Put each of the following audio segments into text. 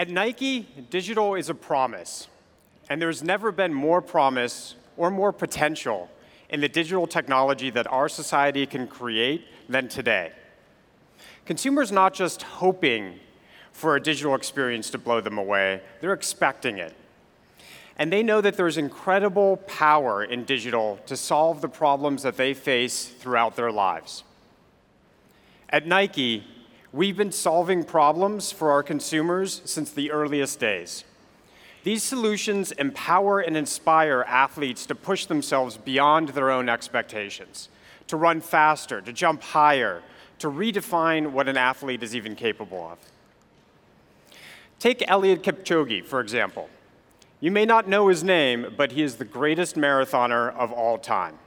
At Nike, digital is a promise, and there's never been more promise or more potential in the digital technology that our society can create than today. Consumers not just hoping for a digital experience to blow them away, they're expecting it. And they know that there's incredible power in digital to solve the problems that they face throughout their lives. At Nike, we've been solving problems for our consumers since the earliest days. These solutions empower and inspire athletes to push themselves beyond their own expectations, to run faster, to jump higher, to redefine what an athlete is even capable of. Take Eliud Kipchoge, for example. You may not know his name, but he is the greatest marathoner of all time.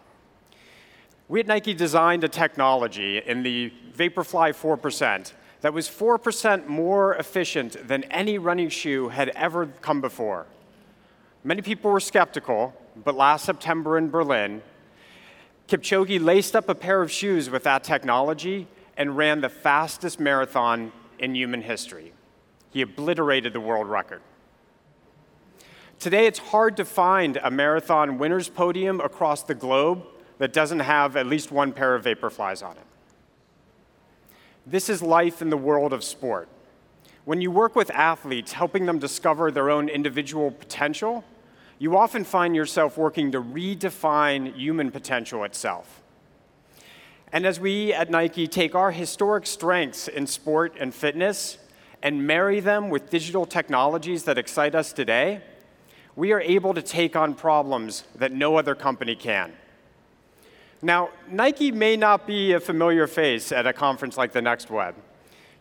We at Nike designed a technology in the Vaporfly 4% that was 4% more efficient than any running shoe had ever come before. Many people were skeptical, but last September in Berlin, Kipchoge laced up a pair of shoes with that technology and ran the fastest marathon in human history. He obliterated the world record. Today, it's hard to find a marathon winner's podium across the globe that doesn't have at least one pair of Vaporflies on it. This is life in the world of sport. When you work with athletes, helping them discover their own individual potential, you often find yourself working to redefine human potential itself. And as we at Nike take our historic strengths in sport and fitness and marry them with digital technologies that excite us today, we are able to take on problems that no other company can. Now, Nike may not be a familiar face at a conference like the Next Web,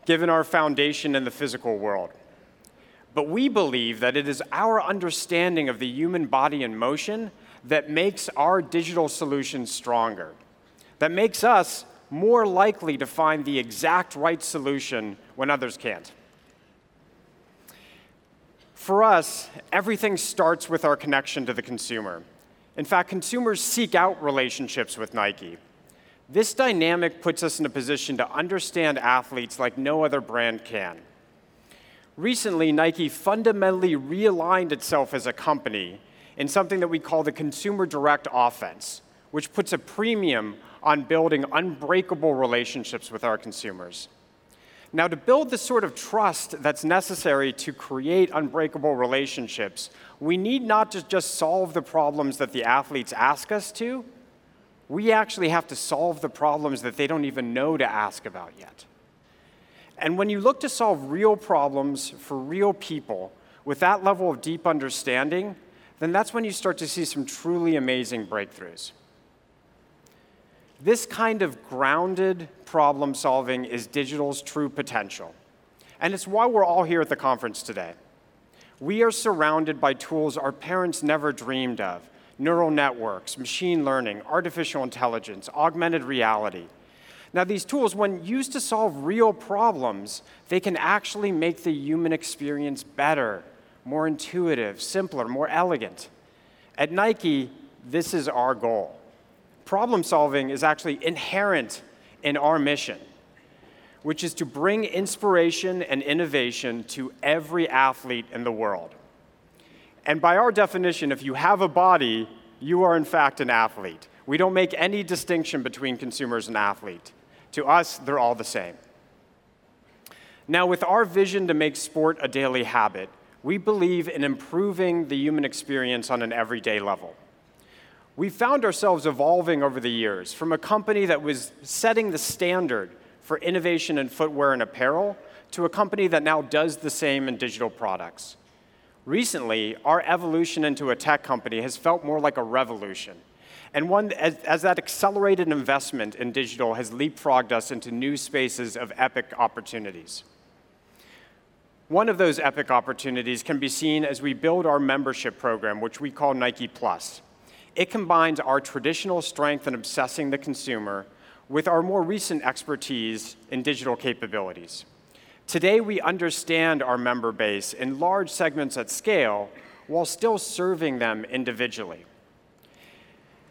given our foundation in the physical world. But we believe that it is our understanding of the human body in motion that makes our digital solutions stronger, that makes us more likely to find the exact right solution when others can't. For us, everything starts with our connection to the consumer. In fact, consumers seek out relationships with Nike. This dynamic puts us in a position to understand athletes like no other brand can. Recently, Nike fundamentally realigned itself as a company in something that we call the consumer direct offense, which puts a premium on building unbreakable relationships with our consumers. Now, to build the sort of trust that's necessary to create unbreakable relationships, we need not to just solve the problems that the athletes ask us to, we actually have to solve the problems that they don't even know to ask about yet. And when you look to solve real problems for real people with that level of deep understanding, then that's when you start to see some truly amazing breakthroughs. This kind of grounded problem solving is digital's true potential. And it's why we're all here at the conference today. We are surrounded by tools our parents never dreamed of neural networks, machine learning, artificial intelligence, augmented reality. Now, these tools, when used to solve real problems, they can actually make the human experience better, more intuitive, simpler, more elegant. At Nike, this is our goal problem solving is actually inherent in our mission, which is to bring inspiration and innovation to every athlete in the world. And by our definition, if you have a body, you are in fact an athlete. We don't make any distinction between consumers and athlete. To us, they're all the same. Now, with our vision to make sport a daily habit, we believe in improving the human experience on an everyday level we found ourselves evolving over the years from a company that was setting the standard for innovation in footwear and apparel to a company that now does the same in digital products. Recently, our evolution into a tech company has felt more like a revolution, and one as, as that accelerated investment in digital has leapfrogged us into new spaces of epic opportunities. One of those epic opportunities can be seen as we build our membership program, which we call Nike Plus. It combines our traditional strength in obsessing the consumer with our more recent expertise in digital capabilities. Today, we understand our member base in large segments at scale while still serving them individually.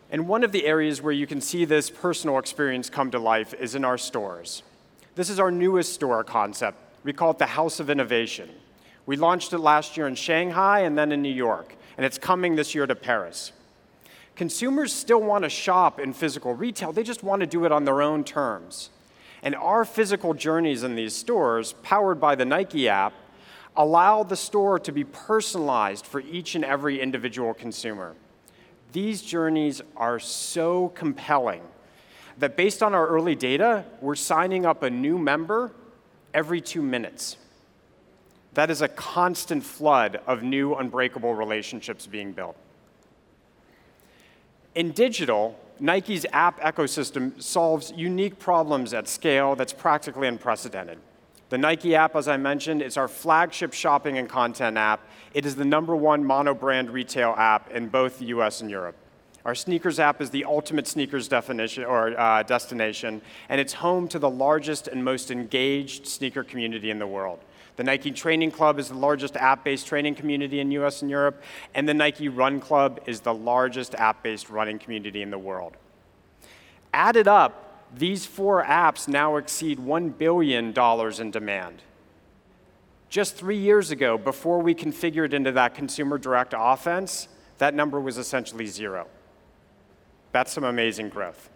And one of the areas where you can see this personal experience come to life is in our stores. This is our newest store concept We call it the House of Innovation. We launched it last year in Shanghai and then in New York, and it's coming this year to Paris. Consumers still want to shop in physical retail, they just want to do it on their own terms. And our physical journeys in these stores, powered by the Nike app, allow the store to be personalized for each and every individual consumer. These journeys are so compelling that based on our early data, we're signing up a new member every two minutes. That is a constant flood of new unbreakable relationships being built. In digital, Nike's app ecosystem solves unique problems at scale that's practically unprecedented. The Nike app, as I mentioned, is our flagship shopping and content app. It is the number one mono-brand retail app in both the US and Europe. Our sneakers app is the ultimate sneakers definition or uh, destination, and it's home to the largest and most engaged sneaker community in the world. The Nike Training Club is the largest app-based training community in US and Europe, and the Nike Run Club is the largest app-based running community in the world. Added up, these four apps now exceed $1 billion in demand. Just three years ago, before we configured into that consumer direct offense, that number was essentially zero. That's some amazing growth.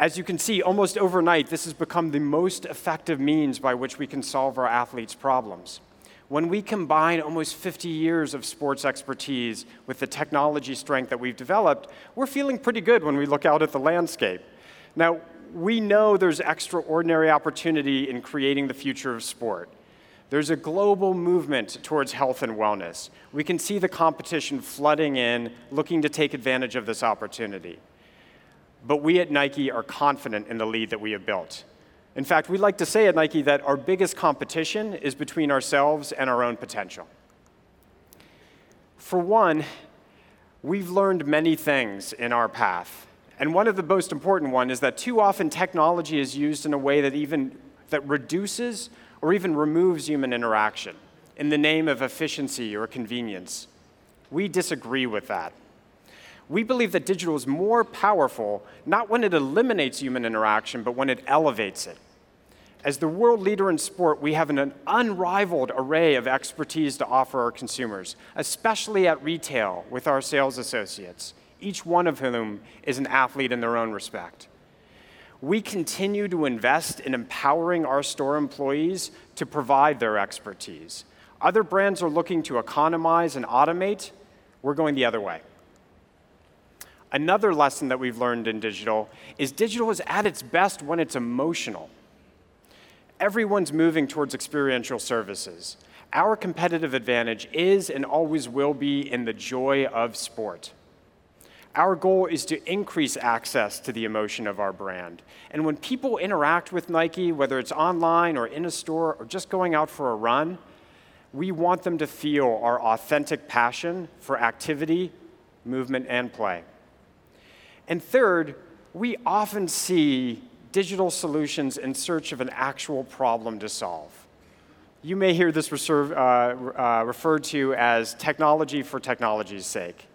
As you can see, almost overnight, this has become the most effective means by which we can solve our athletes' problems. When we combine almost 50 years of sports expertise with the technology strength that we've developed, we're feeling pretty good when we look out at the landscape. Now, we know there's extraordinary opportunity in creating the future of sport. There's a global movement towards health and wellness. We can see the competition flooding in, looking to take advantage of this opportunity. But we at Nike are confident in the lead that we have built. In fact, we'd like to say at Nike that our biggest competition is between ourselves and our own potential. For one, we've learned many things in our path and one of the most important one is that too often technology is used in a way that even that reduces or even removes human interaction in the name of efficiency or convenience. We disagree with that. We believe that digital is more powerful not when it eliminates human interaction, but when it elevates it. As the world leader in sport, we have an unrivaled array of expertise to offer our consumers, especially at retail with our sales associates each one of whom is an athlete in their own respect. We continue to invest in empowering our store employees to provide their expertise. Other brands are looking to economize and automate. We're going the other way. Another lesson that we've learned in digital is digital is at its best when it's emotional. Everyone's moving towards experiential services. Our competitive advantage is and always will be in the joy of sport. Our goal is to increase access to the emotion of our brand. And when people interact with Nike, whether it's online or in a store or just going out for a run, we want them to feel our authentic passion for activity, movement, and play. And third, we often see digital solutions in search of an actual problem to solve. You may hear this reserve, uh, uh, referred to as technology for technology's sake.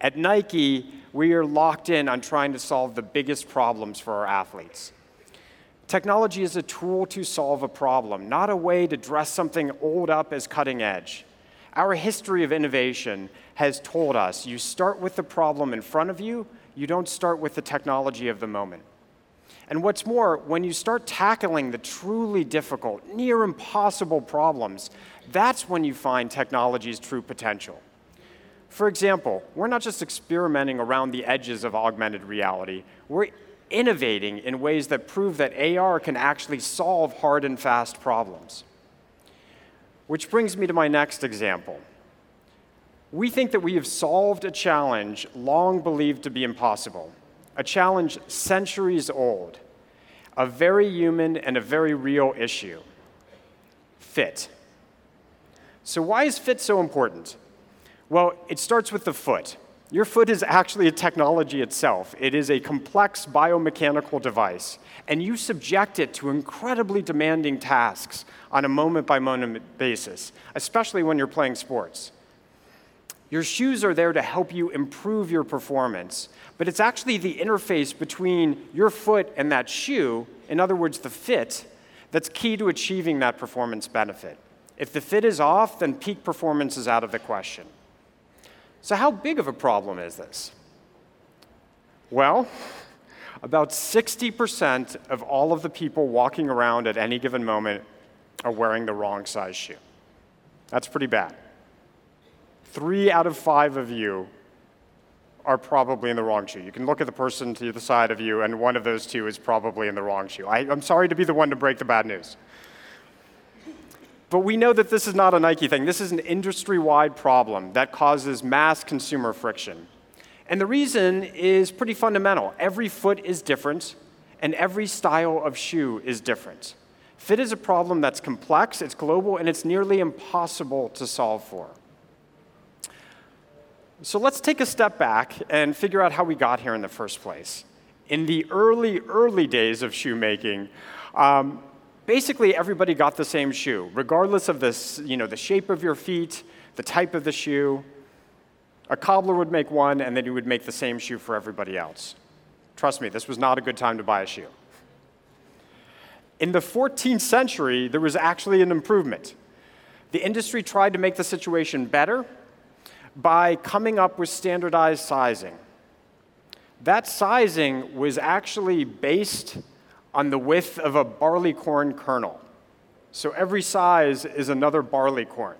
At Nike, we are locked in on trying to solve the biggest problems for our athletes. Technology is a tool to solve a problem, not a way to dress something old up as cutting edge. Our history of innovation has told us you start with the problem in front of you, you don't start with the technology of the moment. And what's more, when you start tackling the truly difficult, near impossible problems, that's when you find technology's true potential. For example, we're not just experimenting around the edges of augmented reality, we're innovating in ways that prove that AR can actually solve hard and fast problems. Which brings me to my next example. We think that we have solved a challenge long believed to be impossible, a challenge centuries old, a very human and a very real issue fit. So, why is fit so important? Well, it starts with the foot. Your foot is actually a technology itself. It is a complex biomechanical device, and you subject it to incredibly demanding tasks on a moment by moment basis, especially when you're playing sports. Your shoes are there to help you improve your performance, but it's actually the interface between your foot and that shoe, in other words, the fit, that's key to achieving that performance benefit. If the fit is off, then peak performance is out of the question. So, how big of a problem is this? Well, about 60% of all of the people walking around at any given moment are wearing the wrong size shoe. That's pretty bad. Three out of five of you are probably in the wrong shoe. You can look at the person to the side of you, and one of those two is probably in the wrong shoe. I, am sorry to be the one to break the bad news. But we know that this is not a Nike thing. This is an industry wide problem that causes mass consumer friction. And the reason is pretty fundamental every foot is different, and every style of shoe is different. Fit is a problem that's complex, it's global, and it's nearly impossible to solve for. So let's take a step back and figure out how we got here in the first place. In the early, early days of shoemaking, um, basically everybody got the same shoe, regardless of this, you know, the shape of your feet, the type of the shoe. A cobbler would make one, and then he would make the same shoe for everybody else. Trust me, this was not a good time to buy a shoe. In the 14th century, there was actually an improvement. The industry tried to make the situation better by coming up with standardized sizing. That sizing was actually based on the width of a barleycorn kernel. So every size is another barleycorn.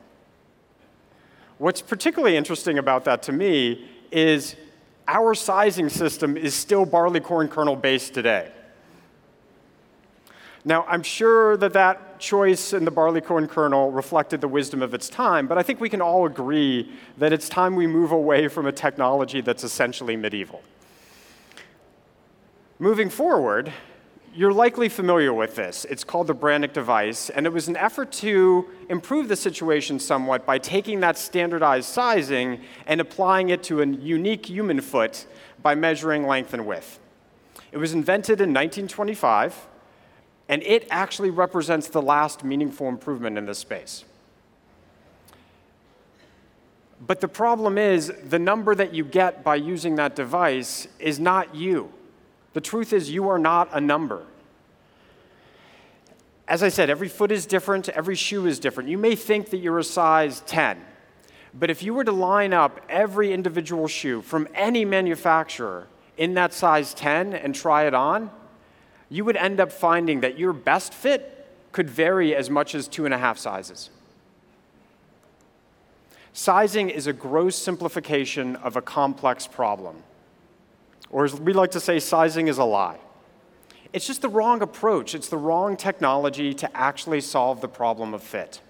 What's particularly interesting about that to me is our sizing system is still barleycorn kernel based today. Now, I'm sure that that choice in the barleycorn kernel reflected the wisdom of its time, but I think we can all agree that it's time we move away from a technology that's essentially medieval. Moving forward, you're likely familiar with this. It's called the Brannock device, and it was an effort to improve the situation somewhat by taking that standardized sizing and applying it to a unique human foot by measuring length and width. It was invented in 1925 and it actually represents the last meaningful improvement in this space. But the problem is, the number that you get by using that device is not you. The truth is, you are not a number. As I said, every foot is different, every shoe is different. You may think that you're a size 10, but if you were to line up every individual shoe from any manufacturer in that size 10 and try it on, you would end up finding that your best fit could vary as much as two and a half sizes. Sizing is a gross simplification of a complex problem. Or as we like to say, sizing is a lie. It's just the wrong approach. It's the wrong technology to actually solve the problem of fit.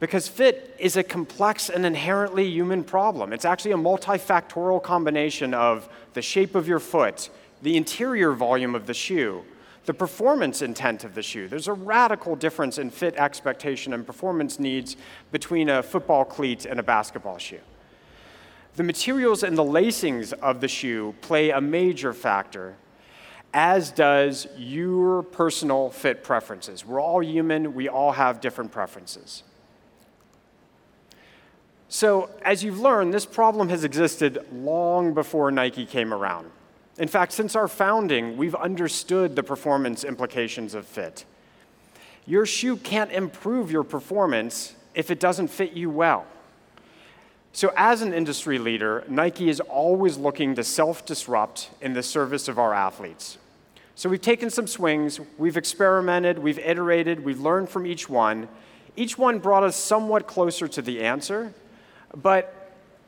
Because fit is a complex and inherently human problem. It's actually a multifactorial combination of the shape of your foot, the interior volume of the shoe, the performance intent of the shoe. There's a radical difference in fit expectation and performance needs between a football cleat and a basketball shoe. The materials and the lacings of the shoe play a major factor, as does your personal fit preferences. We're all human, we all have different preferences. So, as you've learned, this problem has existed long before Nike came around. In fact, since our founding, we've understood the performance implications of fit. Your shoe can't improve your performance if it doesn't fit you well. So, as an industry leader, Nike is always looking to self disrupt in the service of our athletes. So, we've taken some swings, we've experimented, we've iterated, we've learned from each one. Each one brought us somewhat closer to the answer, but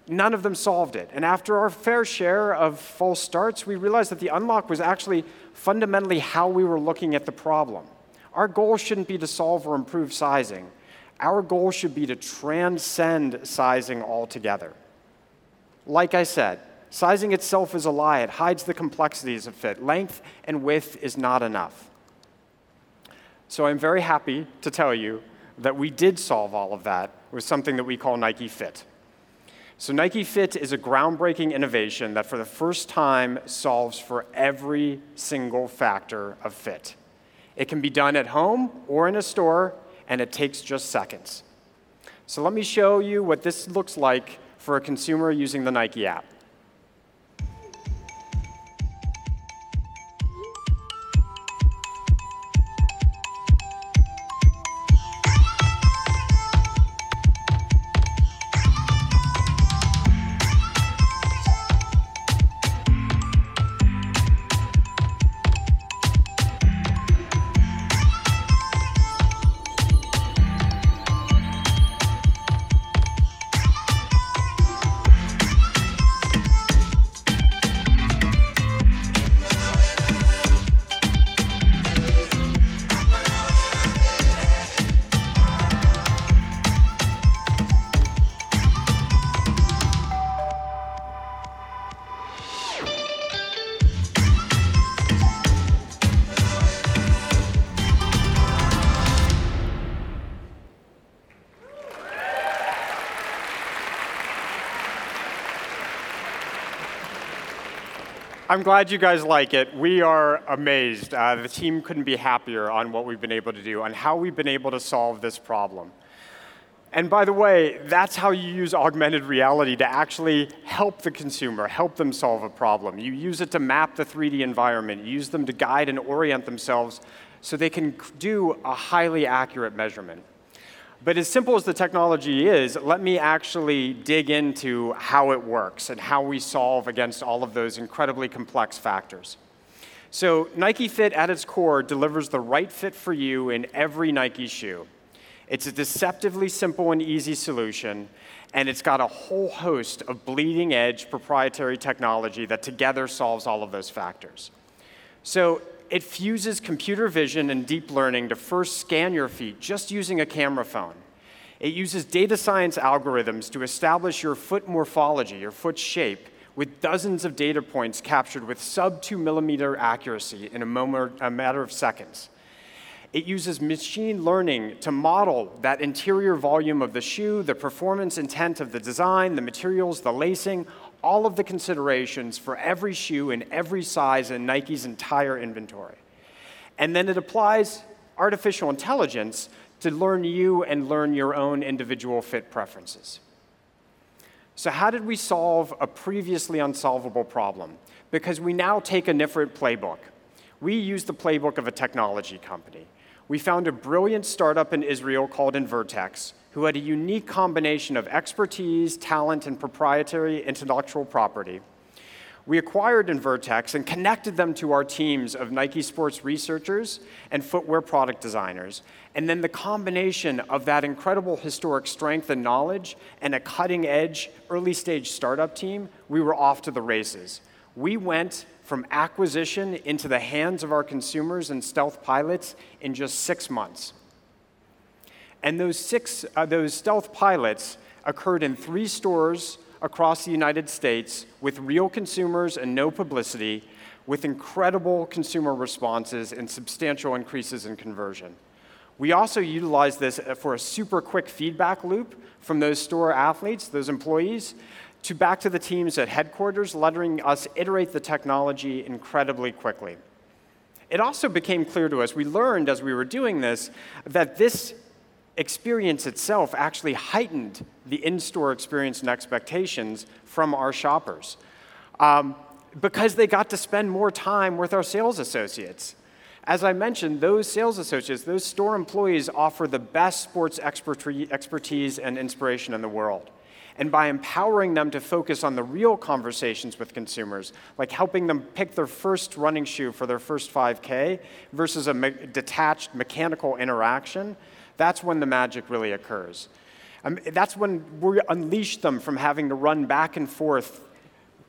none of them solved it. And after our fair share of false starts, we realized that the unlock was actually fundamentally how we were looking at the problem. Our goal shouldn't be to solve or improve sizing. Our goal should be to transcend sizing altogether. Like I said, sizing itself is a lie. It hides the complexities of fit. Length and width is not enough. So I'm very happy to tell you that we did solve all of that with something that we call Nike Fit. So, Nike Fit is a groundbreaking innovation that for the first time solves for every single factor of fit. It can be done at home or in a store, and it takes just seconds. So, let me show you what this looks like for a consumer using the Nike app. I'm glad you guys like it. We are amazed. Uh, the team couldn't be happier on what we've been able to do, on how we've been able to solve this problem. And by the way, that's how you use augmented reality to actually help the consumer, help them solve a problem. You use it to map the 3D environment, you use them to guide and orient themselves so they can do a highly accurate measurement. But as simple as the technology is, let me actually dig into how it works and how we solve against all of those incredibly complex factors. So Nike Fit at its core delivers the right fit for you in every Nike shoe. It's a deceptively simple and easy solution, and it's got a whole host of bleeding edge proprietary technology that together solves all of those factors. So it fuses computer vision and deep learning to first scan your feet just using a camera phone. It uses data science algorithms to establish your foot morphology, your foot shape, with dozens of data points captured with sub two millimeter accuracy in a, moment, a matter of seconds. It uses machine learning to model that interior volume of the shoe, the performance intent of the design, the materials, the lacing, all of the considerations for every shoe in every size in Nike's entire inventory. And then it applies artificial intelligence to learn you and learn your own individual fit preferences. So, how did we solve a previously unsolvable problem? Because we now take a different playbook. We use the playbook of a technology company. We found a brilliant startup in Israel called Invertex who had a unique combination of expertise, talent, and proprietary intellectual property. We acquired Invertex and connected them to our teams of Nike sports researchers and footwear product designers. And then the combination of that incredible historic strength and knowledge and a cutting edge early stage startup team, we were off to the races. We went from acquisition into the hands of our consumers and stealth pilots in just six months. And those six, uh, those stealth pilots occurred in three stores across the United States with real consumers and no publicity, with incredible consumer responses and substantial increases in conversion. We also utilized this uh, for a super quick feedback loop from those store athletes, those employees, to back to the teams at headquarters, letting us iterate the technology incredibly quickly. It also became clear to us, we learned as we were doing this, that this experience itself actually heightened the in store experience and expectations from our shoppers um, because they got to spend more time with our sales associates. As I mentioned, those sales associates, those store employees offer the best sports expertise and inspiration in the world. And by empowering them to focus on the real conversations with consumers, like helping them pick their first running shoe for their first 5K versus a me- detached mechanical interaction, that's when the magic really occurs. Um, that's when we unleash them from having to run back and forth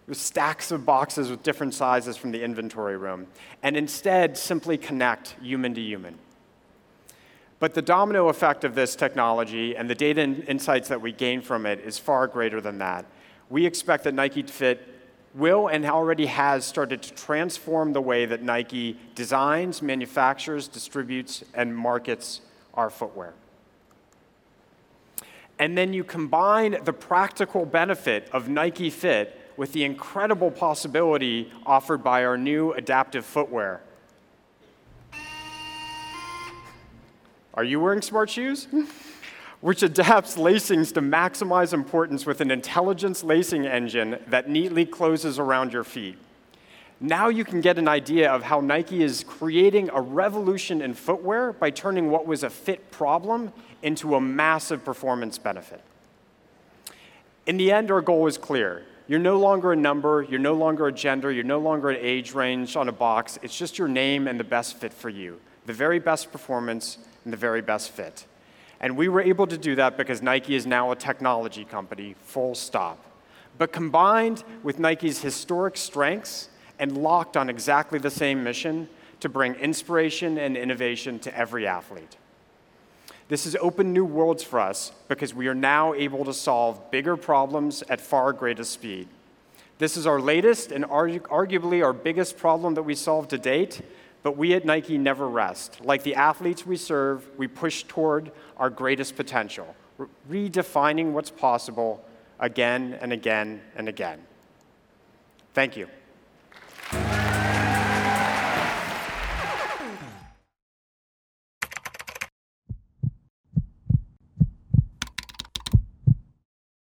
with stacks of boxes with different sizes from the inventory room, and instead simply connect human to human. But the domino effect of this technology and the data and insights that we gain from it is far greater than that. We expect that Nike Fit will and already has started to transform the way that Nike designs, manufactures, distributes, and markets our footwear. And then you combine the practical benefit of Nike Fit with the incredible possibility offered by our new adaptive footwear. Are you wearing smart shoes? Which adapts lacings to maximize importance with an intelligence lacing engine that neatly closes around your feet. Now you can get an idea of how Nike is creating a revolution in footwear by turning what was a fit problem into a massive performance benefit. In the end, our goal is clear. You're no longer a number, you're no longer a gender, you're no longer an age range on a box. It's just your name and the best fit for you, the very best performance and the very best fit. And we were able to do that because Nike is now a technology company, full stop. But combined with Nike's historic strengths, and locked on exactly the same mission to bring inspiration and innovation to every athlete. This has opened new worlds for us because we are now able to solve bigger problems at far greater speed. This is our latest and arguably our biggest problem that we solved to date, but we at Nike never rest. Like the athletes we serve, we push toward our greatest potential, redefining what's possible again and again and again. Thank you.